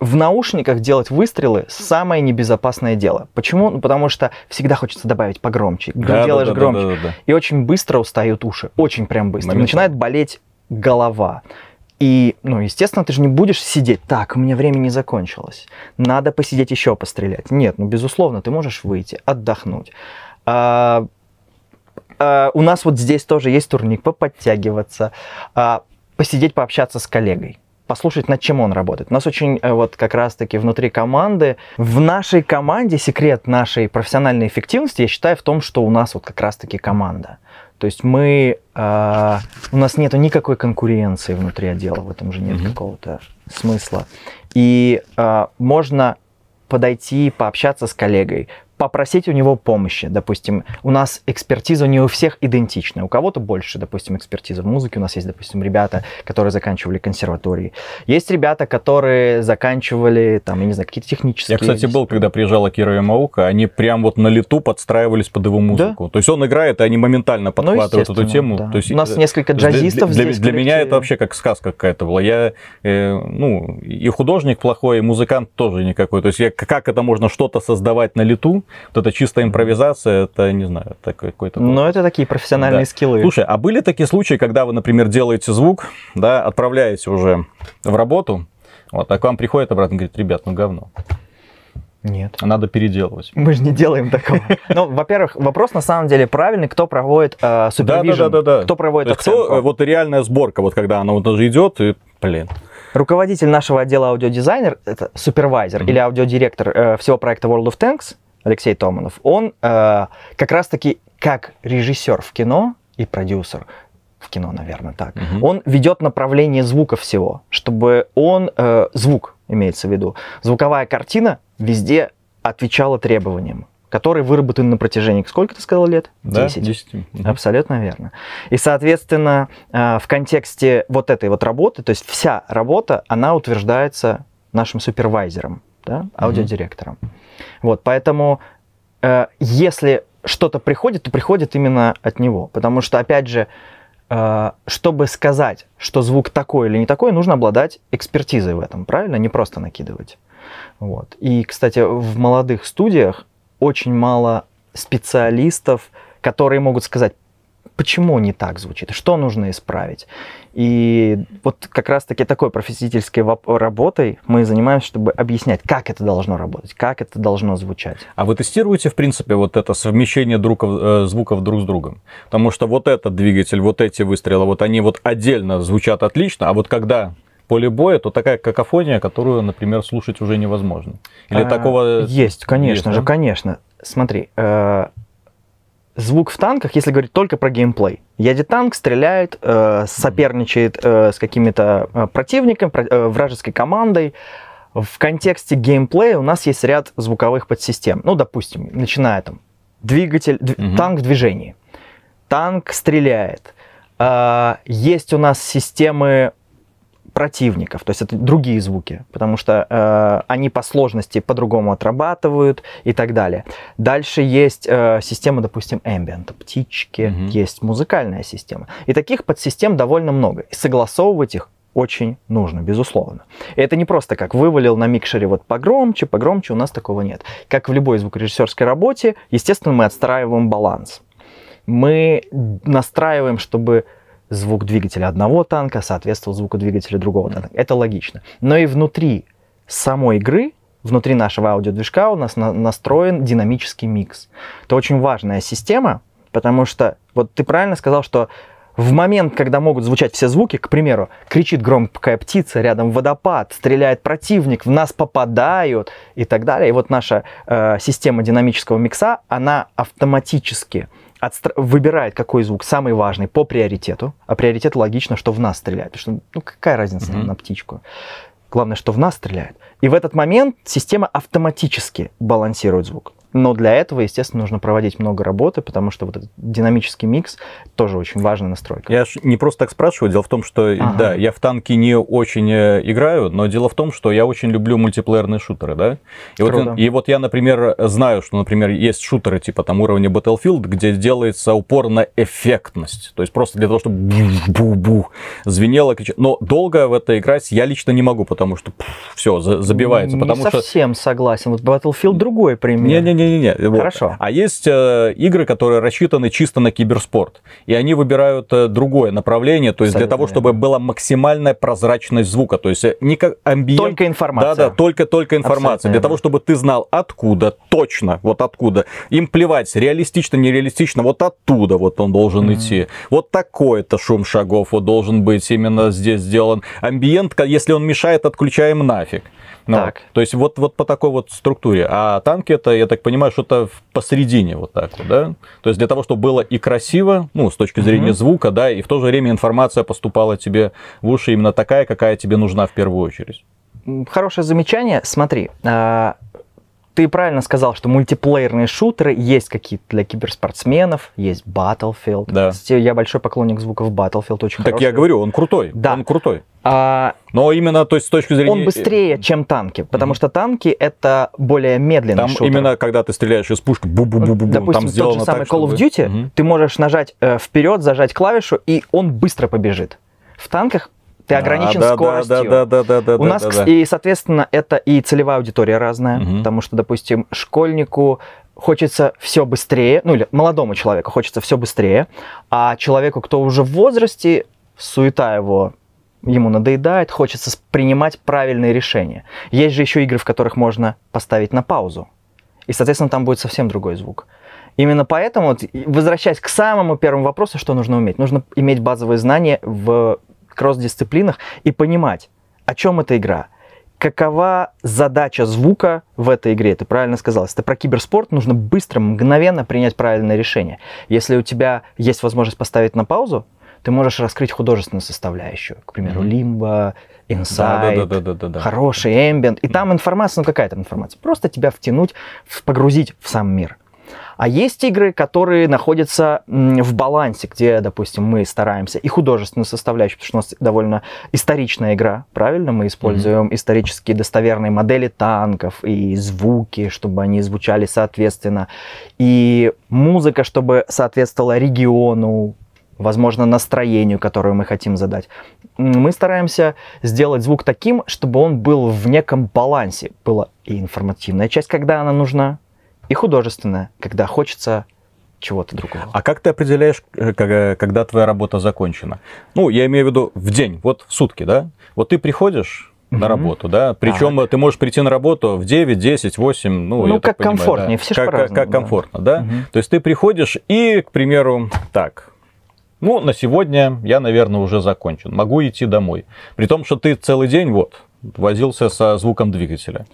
в наушниках делать выстрелы самое небезопасное дело. Почему? Ну, потому что всегда хочется добавить погромче. Да, делаешь да, да, громче. Да, да, да, да. И очень быстро устают уши. Очень прям быстро. Момент. Начинает болеть голова. И, ну, естественно, ты же не будешь сидеть, так, у меня время не закончилось, надо посидеть еще пострелять. Нет, ну, безусловно, ты можешь выйти, отдохнуть. А, а, у нас вот здесь тоже есть турник, поподтягиваться, а, посидеть, пообщаться с коллегой послушать, над чем он работает. У нас очень э, вот как раз-таки внутри команды, в нашей команде секрет нашей профессиональной эффективности, я считаю, в том, что у нас вот как раз-таки команда. То есть мы, э, у нас нету никакой конкуренции внутри отдела, в этом же нет mm-hmm. какого-то смысла. И э, можно подойти, пообщаться с коллегой, попросить у него помощи. Допустим, у нас экспертиза не у всех идентичная. У кого-то больше, допустим, экспертиза в музыке. У нас есть, допустим, ребята, которые заканчивали консерватории. Есть ребята, которые заканчивали, там, я не знаю, какие-то технические... Я, кстати, был, когда приезжала Кира Ямаука, они прям вот на лету подстраивались под его музыку. Да? То есть он играет, и они моментально ну, подхватывают ну, эту тему. Да. То есть, у нас э, несколько джазистов для, здесь. Для, для меня это вообще как сказка какая-то была. Я, э, ну, и художник плохой, и музыкант тоже никакой. То есть я, как это можно что-то создавать на лету, вот это чистая импровизация, это, не знаю, это какой-то... Ну, это такие профессиональные да. скиллы. Слушай, а были такие случаи, когда вы, например, делаете звук, да, отправляете уже в работу, вот, а к вам приходит обратно и говорит, ребят, ну говно. Нет. Надо переделывать. Мы же не делаем такого. Ну, во-первых, вопрос на самом деле правильный, кто проводит э, супервижн, да, да, да, да. кто проводит оценку. Кто, вот реальная сборка, вот когда она вот даже идет, и, блин. Руководитель нашего отдела аудиодизайнер, это супервайзер mm-hmm. или аудиодиректор э, всего проекта World of Tanks, Алексей Томанов, он э, как раз-таки как режиссер в кино и продюсер в кино, наверное, так, угу. он ведет направление звука всего, чтобы он, э, звук имеется в виду, звуковая картина везде отвечала требованиям которые выработаны на протяжении, сколько ты сказал лет? Да, 10. 10. Абсолютно верно. И, соответственно, э, в контексте вот этой вот работы, то есть вся работа, она утверждается нашим супервайзером, да, аудиодиректором. Угу. Вот, поэтому э, если что-то приходит, то приходит именно от него. Потому что, опять же, э, чтобы сказать, что звук такой или не такой, нужно обладать экспертизой в этом, правильно? Не просто накидывать. Вот. И, кстати, в молодых студиях очень мало специалистов, которые могут сказать, почему не так звучит, что нужно исправить. И вот как раз-таки такой профессиональской работой мы занимаемся, чтобы объяснять, как это должно работать, как это должно звучать. А вы тестируете, в принципе, вот это совмещение друг, э, звуков друг с другом? Потому что вот этот двигатель, вот эти выстрелы, вот они вот отдельно звучат отлично, а вот когда поле боя, то такая какофония, которую, например, слушать уже невозможно. Или а, такого... Есть, конечно есть, же, да? конечно. Смотри, э, звук в танках, если говорить только про геймплей. Едет танк, стреляет, э, соперничает э, с какими-то э, противниками, э, вражеской командой. В контексте геймплея у нас есть ряд звуковых подсистем. Ну, допустим, начиная там двигатель, угу. танк в движении, танк стреляет. Э, есть у нас системы противников, то есть это другие звуки, потому что э, они по сложности по-другому отрабатывают и так далее. Дальше есть э, система, допустим, ambient, птички, угу. есть музыкальная система. И таких подсистем довольно много. И согласовывать их очень нужно, безусловно. И это не просто как вывалил на микшере вот погромче, погромче, у нас такого нет. Как в любой звукорежиссерской работе, естественно, мы отстраиваем баланс. Мы настраиваем, чтобы звук двигателя одного танка соответствовал звуку двигателя другого танка. Это логично. Но и внутри самой игры, внутри нашего аудиодвижка у нас на настроен динамический микс. Это очень важная система, потому что, вот ты правильно сказал, что в момент, когда могут звучать все звуки, к примеру, кричит громкая птица, рядом водопад, стреляет противник, в нас попадают и так далее. И вот наша э, система динамического микса, она автоматически отстра... выбирает, какой звук самый важный по приоритету, а приоритет логично, что в нас стреляет, потому что ну какая разница mm-hmm. на птичку. Главное, что в нас стреляет. И в этот момент система автоматически балансирует звук. Но для этого, естественно, нужно проводить много работы, потому что вот этот динамический микс тоже очень важная настройка. Я ж не просто так спрашиваю. Дело в том, что Ага. да, я в танки не очень э, играю, но дело в том, что я очень люблю мультиплеерные шутеры, да. И вот, и вот я, например, знаю, что, например, есть шутеры типа там уровня Battlefield, где делается упор на эффектность. То есть просто для того, чтобы бу-бу-бу звенело. Но долго в это играть я лично не могу, потому что все забивается. Не потому что совсем согласен. Вот Battlefield другой пример. Не-не-не-не. вот. Хорошо. А есть э, игры, которые рассчитаны чисто на киберспорт. И они выбирают э, другое направление, то есть для Абсолютно того, чтобы была максимальная прозрачность звука. То есть э, не как амбиент. Только информация. Да-да, только-только информация. Абсолютно Для того, чтобы ты знал откуда, точно, вот откуда. Им плевать, реалистично, нереалистично, вот оттуда вот он должен идти. Вот такой-то шум шагов вот должен быть именно здесь сделан. Амбиент, если он мешает, отключаем нафиг. Ну, Так. То есть вот, вот по такой вот структуре. А танки это, я так понимаю, что-то посередине вот так вот, да? То есть для того, чтобы было и красиво, ну, с точки зрения Мгм. звука, да, и в то же время информация поступала тебе в уши именно такая, какая тебе нужна в первую очередь. Хорошее замечание. Смотри, а, ты правильно сказал, что мультиплеерные шутеры есть какие-то для киберспортсменов, есть Battlefield. Да. Кстати, я большой поклонник звуков Battlefield, очень Так хороший. я говорю, он крутой. Да. Он крутой. А, Но именно, то есть с точки зрения... он быстрее, чем танки, потому Мгм. что танки это более медленный Там шутер. именно, когда ты стреляешь из пушки, бу-бу-бу-бу-бу, Допустим, там тот сделано же самый так, Call of Duty, Мгм. ты можешь нажать э, вперед, зажать клавишу, и он быстро побежит. В танках ты ограничен Да, да, скоростью. Да, да, да, да, У нас, да, да. и, соответственно, это и целевая аудитория разная, Мгм. потому что, допустим, школьнику хочется все быстрее, ну или молодому человеку хочется все быстрее, а человеку, кто уже в возрасте, суета его ему надоедает, хочется принимать правильные решения. Есть же еще игры, в которых можно поставить на паузу, и, соответственно, там будет совсем другой звук. Именно поэтому, возвращаясь к самому первому вопросу, что нужно уметь? Нужно иметь базовые знания в кросс-дисциплинах и понимать, о чем эта игра, какова задача звука в этой игре. Ты правильно сказал, если это про киберспорт, нужно быстро, мгновенно принять правильное решение. Если у тебя есть возможность поставить на паузу, ты можешь раскрыть художественную составляющую. К примеру, лимба, Да, да, да, да. хороший эмбиент. И там информация, ну какая там информация? Просто тебя втянуть, погрузить в сам мир. А есть игры, которые находятся в балансе, где, допустим, мы стараемся и художественную составляющую, потому что у нас довольно историчная игра, правильно? Мы используем исторические достоверные модели танков и звуки, чтобы они звучали соответственно, и музыка, чтобы соответствовала региону, возможно, настроению, которое мы хотим задать. Мы стараемся сделать звук таким, чтобы он был в неком балансе. Была и информативная часть, когда она нужна, и художественная, когда хочется чего-то другого. А как ты определяешь, э, когда, твоя работа закончена? Ну, я имею в виду в день, вот в сутки, да? Вот ты приходишь на работу, да? Причем ты можешь прийти на работу в 9, 10, 8, ну, Ну, так как понимаю, комфортнее, да. все как, как, как да. комфортно, да? Мгм. То есть ты приходишь и, к примеру, так, ну, на сегодня я, наверное, уже закончен, могу идти домой. При том, что ты целый день вот возился со звуком двигателя.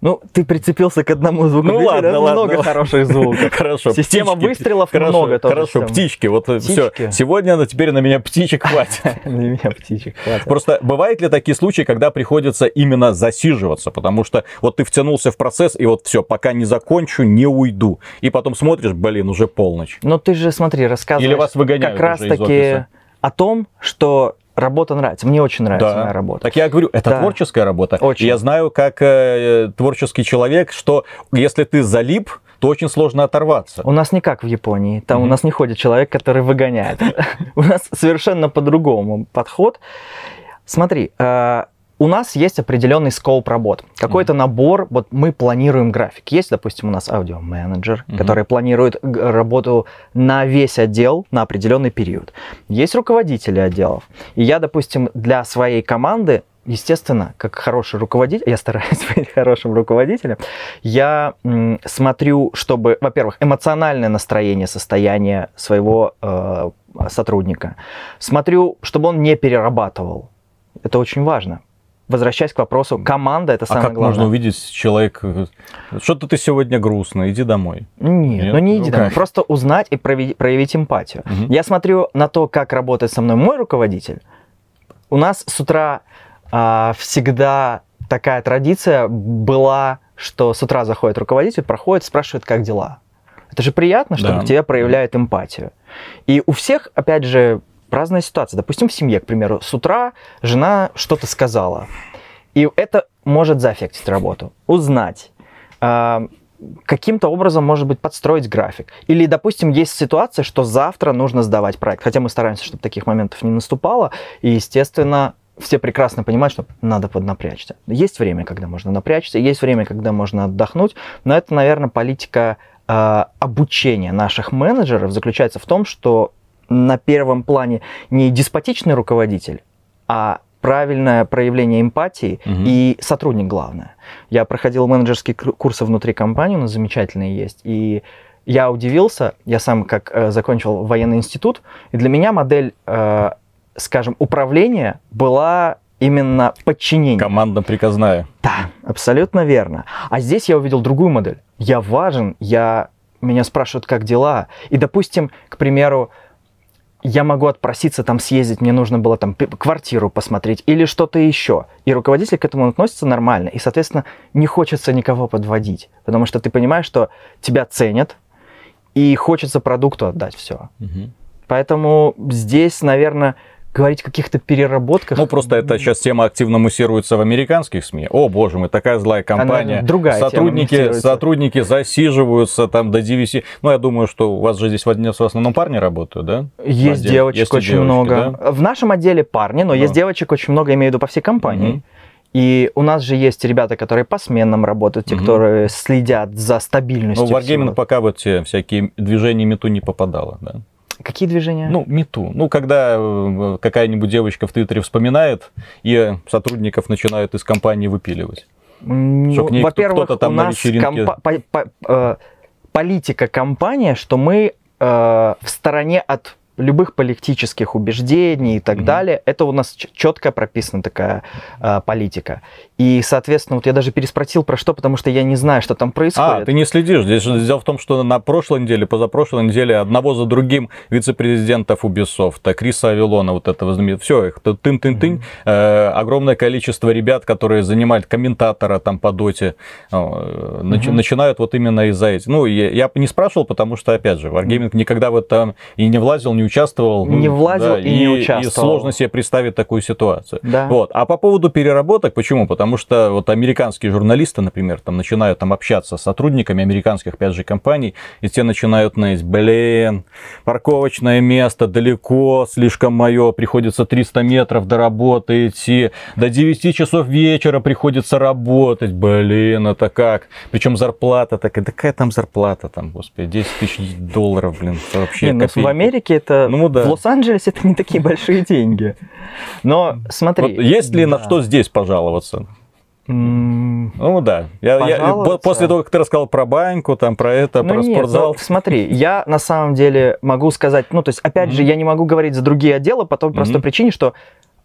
Ну, ты прицепился к одному звуку. Ну ладно, ладно, много ладно. хороших звуков. Хорошо. Система птички. выстрелов хорошо, много тоже Хорошо, всем. птички. Вот все. Птички. Сегодня на теперь на меня птичек хватит. Для меня птичек хватит. Просто бывают ли такие случаи, когда приходится именно засиживаться, потому что вот ты втянулся в процесс, и вот все, пока не закончу, не уйду. И потом смотришь, блин, уже полночь. Но ты же, смотри, рассказываешь Или вас выгоняют как раз таки о том, что работа нравится. Мне очень нравится моя работа. Так я говорю, это Да. творческая работа. Очень. Я знаю, как э, творческий человек, что если ты залип, то очень сложно оторваться. У нас не как в Японии. Там у Мгм. нас не ходит человек, который выгоняет. У нас совершенно по-другому подход. Смотри, э, у нас есть определенный скоп работ. Какой-то набор, вот мы планируем график. Есть, допустим, у нас аудиоменеджер, Мгм. который планирует работу на весь отдел на определенный период. Есть руководители отделов. И я, допустим, для своей команды естественно, как хороший руководитель, я стараюсь быть хорошим руководителем, я м, смотрю, чтобы, во-первых, эмоциональное настроение, состояние своего э, сотрудника. Смотрю, чтобы он не перерабатывал. Это очень важно. Возвращаясь к вопросу, команда это А самое как главное. можно увидеть человек, э, что-то ты сегодня грустно, иди домой. Нет, Нет? ну не Ну иди домой, как? просто узнать и прояви- проявить эмпатию. Мгм. Я смотрю на то, как работает со мной мой руководитель. У нас с утра а, всегда такая традиция была, что с утра заходит руководитель, проходит, спрашивает, как дела. Это же приятно, что Да. к тебе проявляет эмпатию. И у всех, опять же, разная ситуация. Допустим, в семье, к примеру, с утра жена что-то сказала. И это может заэффектить работу. Узнать. а, каким-то образом, может быть, подстроить график. Или, допустим, есть ситуация, что завтра нужно сдавать проект. Хотя мы стараемся, чтобы таких моментов не наступало. И, естественно, все прекрасно понимают, что надо поднапрячься. Есть время, когда можно напрячься, есть время, когда можно отдохнуть. Но это, наверное, политика э, обучения наших менеджеров заключается в том, что на первом плане не деспотичный руководитель, а правильное проявление эмпатии Мгм. и сотрудник главное. Я проходил менеджерские курсы внутри компании, у нас замечательные есть, и я удивился, я сам как э, закончил военный институт, и для меня модель, э, скажем, управления была именно подчинение. Команда приказная. Да, абсолютно верно. А здесь я увидел другую модель. Я важен, я меня спрашивают, как дела. И, допустим, к примеру, я могу отпроситься там съездить, мне нужно было там квартиру посмотреть или что-то еще. И руководитель к этому относится нормально. И, соответственно, не хочется никого подводить. Потому что ты понимаешь, что тебя ценят, и хочется продукту отдать все. Мгм. Поэтому здесь, наверное, говорить о каких-то переработках... Ну, просто это сейчас тема активно муссируется в американских СМИ. О, боже мой, такая злая компания. Она другая сотрудники, сотрудники засиживаются там до 9. Ну, я думаю, что у вас же здесь в одни- в основном парни работают, да? Есть Отдел- девочек есть очень девочки, много. В нашем отделе парни, но Да. есть девочек очень много, имею в виду по всей компании. Мгм. И у нас же есть ребята, которые по сменам работают, те, Мгм. которые следят за стабильностью. Ну, в Wargaming всего. пока вот те всякие движения мету не попадало, да. Какие движения? Ну, мету. Ну, когда э, какая-нибудь девочка в Твиттере вспоминает, и сотрудников начинают из компании выпиливать. Ну, во-первых, у на нас вечеринке- компа- по- по- э, политика компания, что мы э, в стороне от любых политических убеждений и так Мгм. далее. Это у нас четко прописана такая э, политика. И, соответственно, вот я даже переспросил про что, потому что я не знаю, что там происходит. А, ты не следишь. Здесь же дело в том, что на прошлой неделе, позапрошлой неделе одного за другим вице-президентов Ubisoft, а Криса Авилона, вот этого знаменитого, все, их тут тын-тын-тынь, э, огромное количество ребят, которые занимают комментатора там по доте, э, Мгм. начинают вот именно из-за этих. Ну, я, я не спрашивал, потому что, опять же, Wargaming никогда в этом и не влазил, не участвовал. Не влазил и не участвовал. И сложно себе представить такую ситуацию. Да. Вот. А по поводу переработок, почему? Потому что вот американские журналисты, например, там начинают там общаться с сотрудниками американских, опять же, компаний, и те начинают ныть, блин, парковочное место далеко, слишком мое, приходится 300 метров до работы идти, до 9 часов вечера приходится работать, блин, это как? Причем зарплата такая, да какая там зарплата там, господи, 10 тысяч долларов, блин, вообще Не, ну, в Америке это... Ну да. В Лос-Анджелесе это не такие большие деньги. Но смотри... Вот есть ли на Да. что здесь пожаловаться? Ну да. Я, я- Пожаловаться? после того, как ты рассказал про баньку, там про это, Ну про нет, спортзал. ну, смотри, я на самом деле могу сказать, ну то есть опять же, Мгм. я не могу говорить за другие отделы по той простой Мгм. причине, что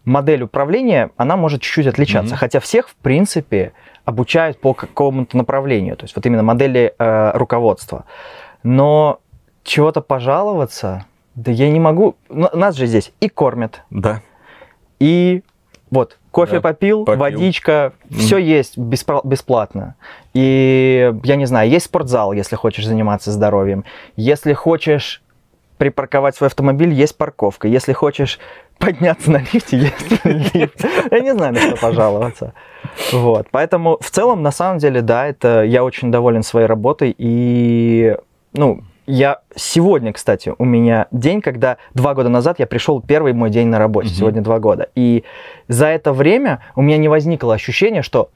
модель управления, она может чуть-чуть отличаться, Мгм. хотя всех, в принципе, обучают по какому-то направлению, то есть вот именно модели э, руководства. Но чего-то пожаловаться, да я не могу. Нас же здесь и кормят, Да. и вот кофе Да, попил, попил. водичка, все есть бесплатно. И я не знаю, есть спортзал, если хочешь заниматься здоровьем. Если хочешь припарковать свой автомобиль, есть парковка. Если хочешь подняться на лифте, есть лифт. Я не знаю, на что пожаловаться. Вот. Поэтому в целом, на самом деле, да, это я очень доволен своей работой. И, ну, я сегодня, кстати, у меня день, когда два года назад я пришел первый мой день на работе. Мгм. Сегодня два года. И за это время у меня не возникло ощущения, что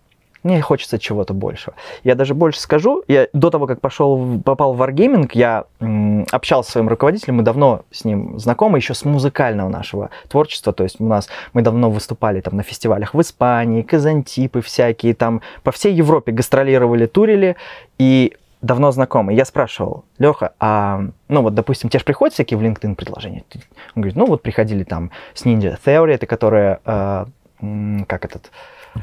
мне хочется чего-то большего. Я даже больше скажу, я до того, как пошел, попал в Wargaming, я м, общался с своим руководителем, мы давно с ним знакомы, еще с музыкального нашего творчества, то есть у нас, мы давно выступали там на фестивалях в Испании, казантипы всякие, там по всей Европе гастролировали, турили, и давно знакомы. Я спрашивал, Леха, а, ну вот, допустим, тебе же приходят всякие в LinkedIn предложения? Он говорит, ну вот приходили там с Ninja Theory, это которая, э, как этот,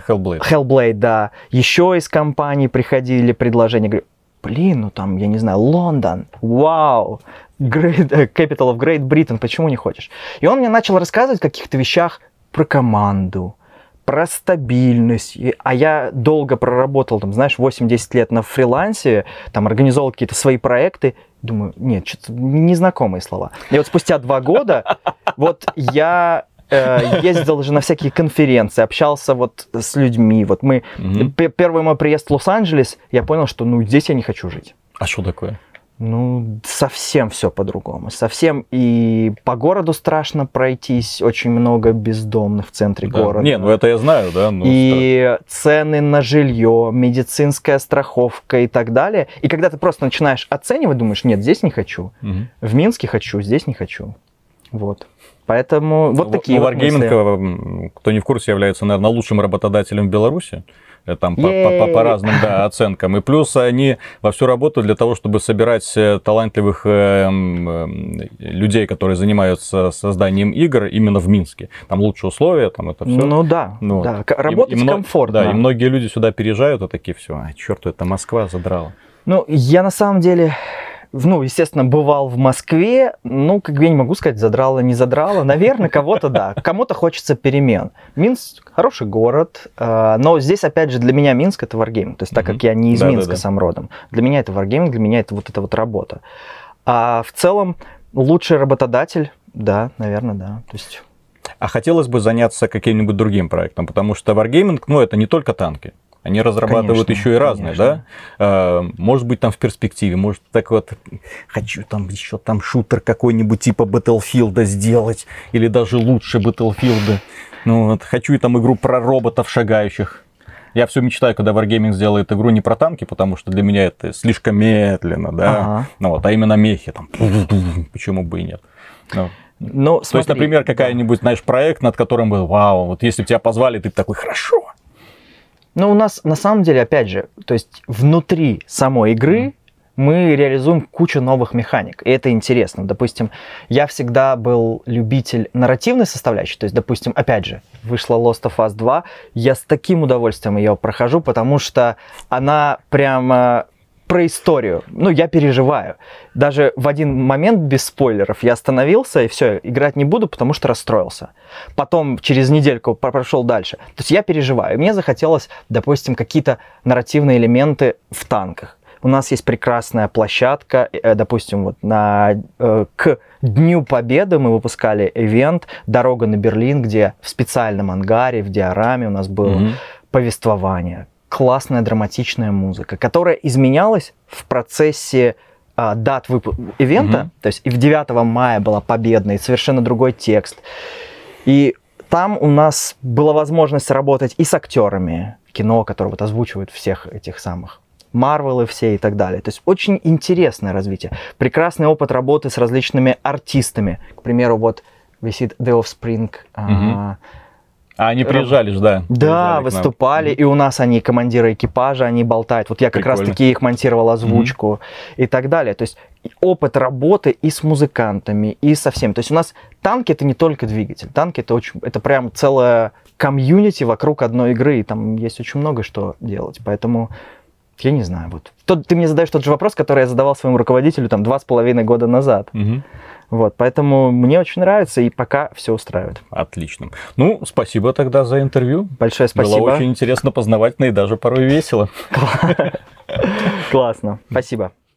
Hellblade. Hellblade, да. Еще из компаний приходили предложения. Говорю, блин, ну там, я не знаю, Лондон, вау, Great, э, Capital of Great Britain, почему не хочешь? И он мне начал рассказывать о каких-то вещах про команду, про стабильность. А я долго проработал, там, знаешь, 8-10 лет на фрилансе, там, организовал какие-то свои проекты. Думаю, нет, что-то незнакомые слова. И вот спустя два года, вот я э, ездил же на всякие конференции, общался вот с людьми. Вот мы, первый мой приезд в Лос-Анджелес, я понял, что, ну, здесь я не хочу жить. А что такое? Ну, совсем все по-другому. Совсем и по городу страшно пройтись. Очень много бездомных в центре Да. города. Не, ну это я знаю, да. ну, и цены на жилье, медицинская страховка и так далее. И когда ты просто начинаешь оценивать, думаешь, нет, здесь не хочу. Мгм. В Минске хочу, здесь не хочу. Вот. Поэтому вот Ну, такие ну, вот Wargaming, мысли. м, кто не в курсе, является, наверное, лучшим работодателем в Беларуси. Э, Там по, по- по- по разным да, оценкам. И плюс они вовсю работают для того, чтобы собирать э, талантливых э, э, людей, которые занимаются созданием игр именно в Минске. Там лучшие условия, там это все. Ну да, да. К- Работать комфортно. Да, и многие люди сюда переезжают и такие, все, а, черт, это Москва задрала. Ну, я на самом деле, ну, естественно, бывал в Москве, ну, как бы я не могу сказать, задрало, не задрало. Наверное, кого-то да, кому-то хочется перемен. Минск хороший город, э, но здесь, опять же, для меня Минск это варгейминг. То есть, так как я не из Да-да-да. Минска сам родом, для меня это варгейминг, для меня это вот эта вот работа. А в целом, лучший работодатель, да, наверное, да. То есть, А хотелось бы заняться каким-нибудь другим проектом, потому что Wargaming, ну, это не только танки. Они разрабатывают Конечно, еще и разные, конечно. да? Э, Может быть, там в перспективе, может, так вот, хочу там еще там шутер какой-нибудь типа Battlefield сделать, или даже лучше Battlefield. Ну, вот, хочу и там игру про роботов шагающих. Я все мечтаю, когда Wargaming сделает игру не про танки, потому что для меня это слишком медленно, да? Ага. Ну вот, а именно мехи, там, почему бы и нет. Ну, ну, то есть, смотри, например, какая-нибудь, знаешь, проект, над которым был, вау, вот если бы тебя позвали, ты бы такой, хорошо. Ну, у нас на самом деле, опять же, то есть внутри самой игры мы реализуем кучу новых механик, и это интересно. Допустим, я всегда был любитель нарративной составляющей, то есть, допустим, опять же, вышла Lost of Us 2, я с таким удовольствием ее прохожу, потому что она прямо про историю. Ну, я переживаю. Даже в один момент, без спойлеров, я остановился и все, играть не буду, потому что расстроился. Потом через недельку про- прошел дальше. То есть я переживаю. Мне захотелось, допустим, какие-то нарративные элементы в танках. У нас есть прекрасная площадка, э, допустим, вот на, э, к Дню Победы мы выпускали ивент «Дорога на Берлин», где в специальном ангаре, в диораме у нас было Мгм. повествование, классная драматичная музыка, которая изменялась в процессе а, дат выпу- ивента. Мгм. То есть и в 9 мая была победная, и совершенно другой текст. И там у нас была возможность работать и с актерами кино, которые вот озвучивают всех этих самых Марвелы все и так далее. То есть очень интересное развитие. Прекрасный опыт работы с различными артистами. К примеру, вот висит The Offspring. а, Мгм. А они приезжали же, да. да, выступали, и у нас они командиры экипажа, они болтают. Вот я как Прикольно. раз таки их монтировал озвучку и так далее. То есть опыт работы и с музыкантами, и со всеми. То есть у нас танки это не только двигатель, танки это очень, это прям целая комьюнити вокруг одной игры, и там есть очень много что делать. Поэтому я не знаю, вот. Тот, ты мне задаешь тот же вопрос, который я задавал своему руководителю там два с половиной года назад. Мгм. Вот, поэтому мне очень нравится, и пока все устраивает. Отлично. Ну, спасибо тогда за интервью. Большое спасибо. Было очень интересно, познавательно и даже порой весело. Классно. Спасибо.